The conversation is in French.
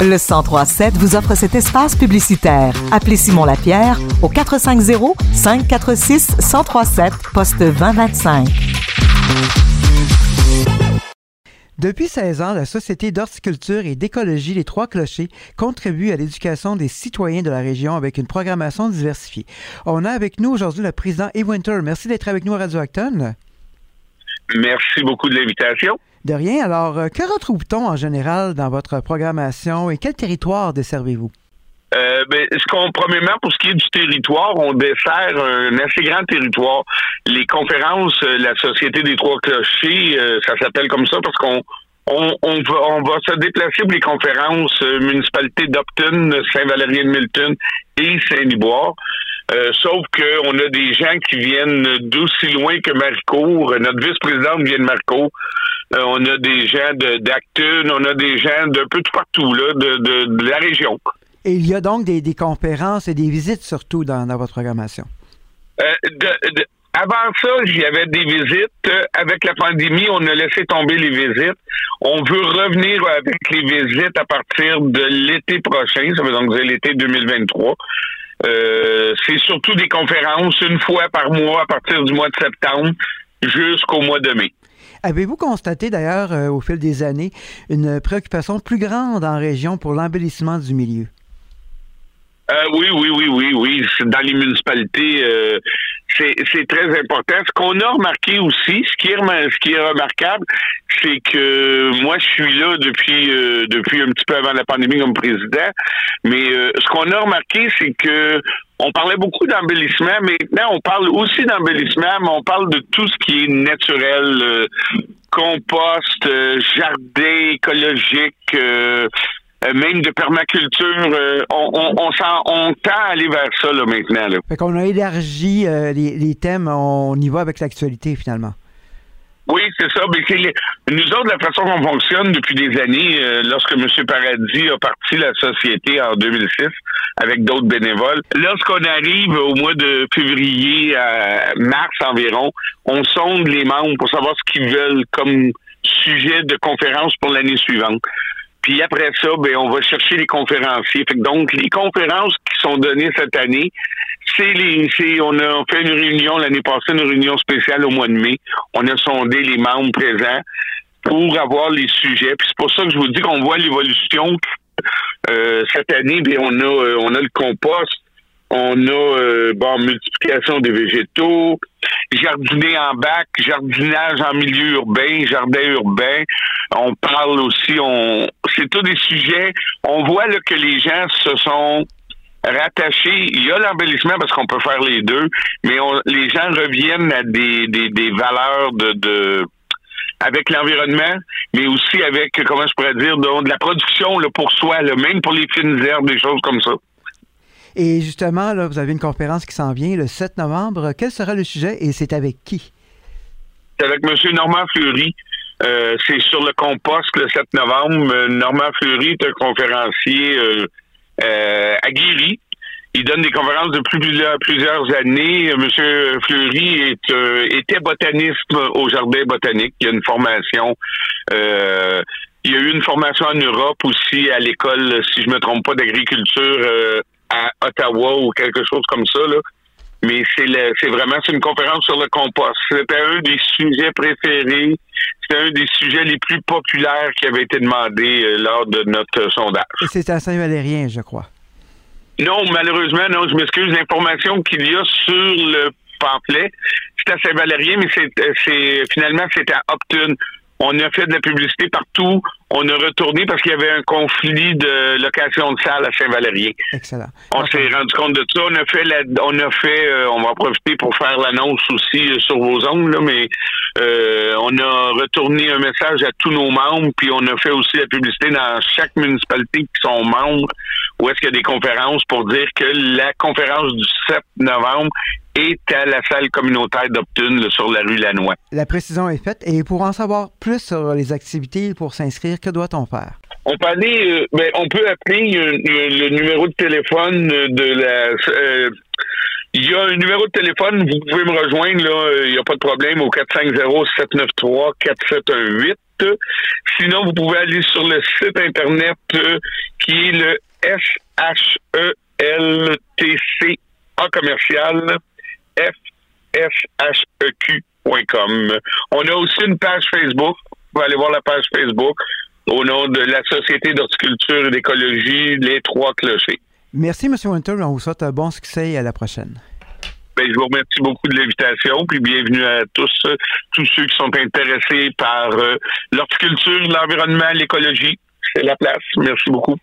Le 1037 vous offre cet espace publicitaire. Appelez Simon Lapierre au 450 546 1037 poste 2025. Depuis 16 ans, la Société d'horticulture et d'écologie Les Trois Clochers contribue à l'éducation des citoyens de la région avec une programmation diversifiée. On a avec nous aujourd'hui le président Yves Winter. Merci d'être avec nous à Radio Acton. Merci beaucoup de l'invitation. De rien. Alors, euh, que retrouve-t-on en général dans votre programmation et quel territoire desservez-vous? Euh, ben, ce qu'on, premièrement, pour ce qui est du territoire, on dessert un assez grand territoire. Les conférences, euh, la Société des Trois Clochers, ça s'appelle comme ça parce qu'on on, va, on va se déplacer pour les conférences municipalités d'Opton, Saint-Valérien-de-Milton et Saint-Liboire. Sauf qu'on a des gens qui viennent d'aussi loin que Maricourt. Notre vice-présidente vient de Maricourt. Euh, on a des gens d'Acton, on a des gens d'un peu tout partout, là, de, la région. Et il y a donc des, conférences et des visites surtout dans, votre programmation? Euh, avant ça, il y avait des visites. Avec la pandémie, on a laissé tomber les visites. On veut revenir avec les visites à partir de l'été prochain, ça veut donc dire l'été 2023. Euh, c'est surtout des conférences une fois par mois à partir du mois de septembre jusqu'au mois de mai. Avez-vous constaté d'ailleurs euh, au fil des années une préoccupation plus grande en région pour l'embellissement du milieu? Euh, oui, oui, oui, oui, oui. Dans les municipalités, euh, c'est très important. Ce qu'on a remarqué aussi, ce qui est, ce qui est remarquable, c'est que moi, je suis là depuis depuis un petit peu avant la pandémie comme président. Mais ce qu'on a remarqué, c'est que on parlait beaucoup d'embellissement, mais maintenant on parle aussi d'embellissement, mais on parle de tout ce qui est naturel, euh, compost, euh, jardin écologique, euh, même de permaculture. on, on, on, tend à aller vers ça là, maintenant. Là. Fait qu'on a élargi les, les thèmes, on y va avec l'actualité finalement. Oui, c'est ça. Mais c'est nous autres, la façon qu'on fonctionne depuis des années, euh, lorsque M. Paradis a parti la société en 2006 avec d'autres bénévoles, lorsqu'on arrive au mois de février à mars environ, on sonde les membres pour savoir ce qu'ils veulent comme sujet de conférence pour l'année suivante. Puis après ça, ben, on va chercher les conférenciers. donc, les conférences qui sont données cette année, c'est les, on a fait une réunion l'année passée, une réunion spéciale au mois de mai. On a sondé les membres présents pour avoir les sujets. Puis c'est pour ça que je vous dis qu'on voit l'évolution. Euh, cette année, bien, on a, euh, on a le compost, on a euh, bon, multiplication des végétaux, jardiner en bac, jardinage en milieu urbain, jardin urbain. On parle aussi, on c'est tous des sujets. On voit que les gens se sont rattachés. Il y a l'embellissement parce qu'on peut faire les deux, mais les gens reviennent à des, valeurs de, de avec l'environnement, mais aussi avec, comment je pourrais dire, de, la production pour soi, même pour les fines herbes, des choses comme ça. Et justement, là, vous avez une conférence qui s'en vient le 7 novembre. Quel sera le sujet et c'est avec qui? C'est avec M. Normand Fleury. Euh, c'est sur le compost le 7 novembre. Euh, Normand Fleury est un conférencier euh, aguerri. Il donne des conférences depuis plusieurs, plusieurs années. Monsieur Fleury est, était botaniste au jardin botanique. Il y a une formation. il y a eu une formation en Europe aussi à l'école, si je me trompe pas, d'agriculture à Ottawa ou quelque chose comme ça. Là. Mais c'est c'est vraiment c'est une conférence sur le compost. C'était un des sujets préférés. C'était un des sujets les plus populaires qui avait été demandé euh, lors de notre sondage. Et c'est à Saint-Valérien, je crois. Non, malheureusement, non, je m'excuse. L'information qu'il y a sur le pamphlet, c'est à Saint-Valérien, mais c'est, c'est finalement c'est à Upton. On a fait de la publicité partout. On a retourné parce qu'il y avait un conflit de location de salle à Saint-Valérien. Excellent. On s'est rendu compte de ça. On a fait, on a fait, euh, on va en profiter pour faire l'annonce aussi euh, sur vos ongles, mais euh, on a retourné un message à tous nos membres, puis on a fait aussi la publicité dans chaque municipalité qui sont membres, où est-ce qu'il y a des conférences pour dire que la conférence du 7 novembre est à la salle communautaire d'Optune sur la rue Lanois. La précision est faite. Et pour en savoir plus sur les activités pour s'inscrire, que doit-on faire? On peut aller, euh, ben, on peut appeler euh, le, numéro de téléphone de la. Euh, il y a un numéro de téléphone, vous pouvez me rejoindre, là, il n'y a pas de problème, au 450-793-4718. Sinon, vous pouvez aller sur le site Internet euh, qui est le S-H-E-L-T-C A commercial F-S-H-E-Q.com. On a aussi une page Facebook. Vous pouvez aller voir la page Facebook au nom de la Société d'horticulture et d'écologie Les Trois Clochers. Merci, M. Winter. On vous souhaite un bon succès et à la prochaine. Ben, je vous remercie beaucoup de l'invitation, puis bienvenue à tous, tous ceux qui sont intéressés par euh, l'horticulture, l'environnement, l'écologie. C'est la place. Merci beaucoup.